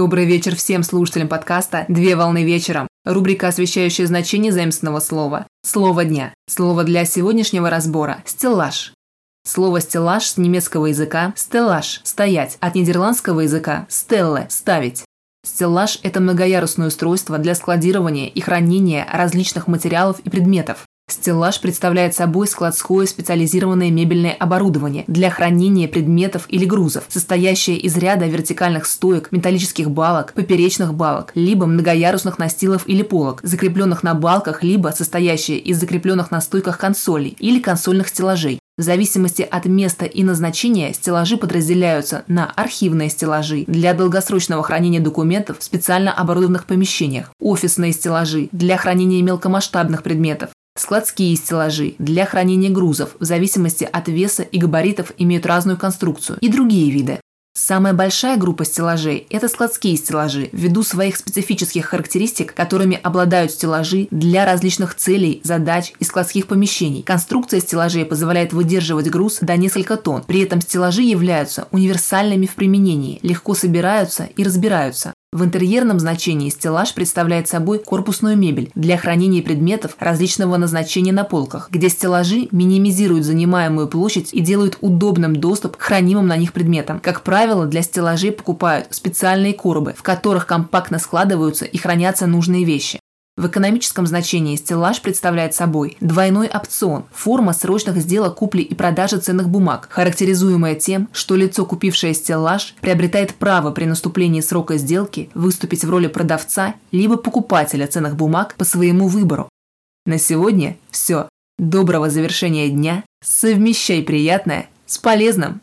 Добрый вечер всем слушателям подкаста «Две волны вечером». Рубрика, освещающая значение заимственного слова. Слово дня. Слово для сегодняшнего разбора – стеллаж. Слово «стеллаж» с немецкого языка «стеллаж» – «стоять», от нидерландского языка «стелле» – «ставить». Стеллаж – это многоярусное устройство для складирования и хранения различных материалов и предметов. Стеллаж представляет собой складское специализированное мебельное оборудование для хранения предметов или грузов, состоящее из ряда вертикальных стоек, металлических балок, поперечных балок, либо многоярусных настилов или полок, закрепленных на балках, либо состоящее из закрепленных на стойках консолей или консольных стеллажей. В зависимости от места и назначения стеллажи подразделяются на архивные стеллажи для долгосрочного хранения документов в специально оборудованных помещениях, офисные стеллажи для хранения мелкомасштабных предметов, Складские стеллажи для хранения грузов в зависимости от веса и габаритов имеют разную конструкцию и другие виды. Самая большая группа стеллажей – это складские стеллажи, ввиду своих специфических характеристик, которыми обладают стеллажи для различных целей, задач и складских помещений. Конструкция стеллажей позволяет выдерживать груз до несколько тонн. При этом стеллажи являются универсальными в применении, легко собираются и разбираются. В интерьерном значении стеллаж представляет собой корпусную мебель для хранения предметов различного назначения на полках, где стеллажи минимизируют занимаемую площадь и делают удобным доступ к хранимым на них предметам. Как правило, для стеллажей покупают специальные коробы, в которых компактно складываются и хранятся нужные вещи. В экономическом значении стеллаж представляет собой двойной опцион – форма срочных сделок купли и продажи ценных бумаг, характеризуемая тем, что лицо, купившее стеллаж, приобретает право при наступлении срока сделки выступить в роли продавца либо покупателя ценных бумаг по своему выбору. На сегодня все. Доброго завершения дня. Совмещай приятное с полезным.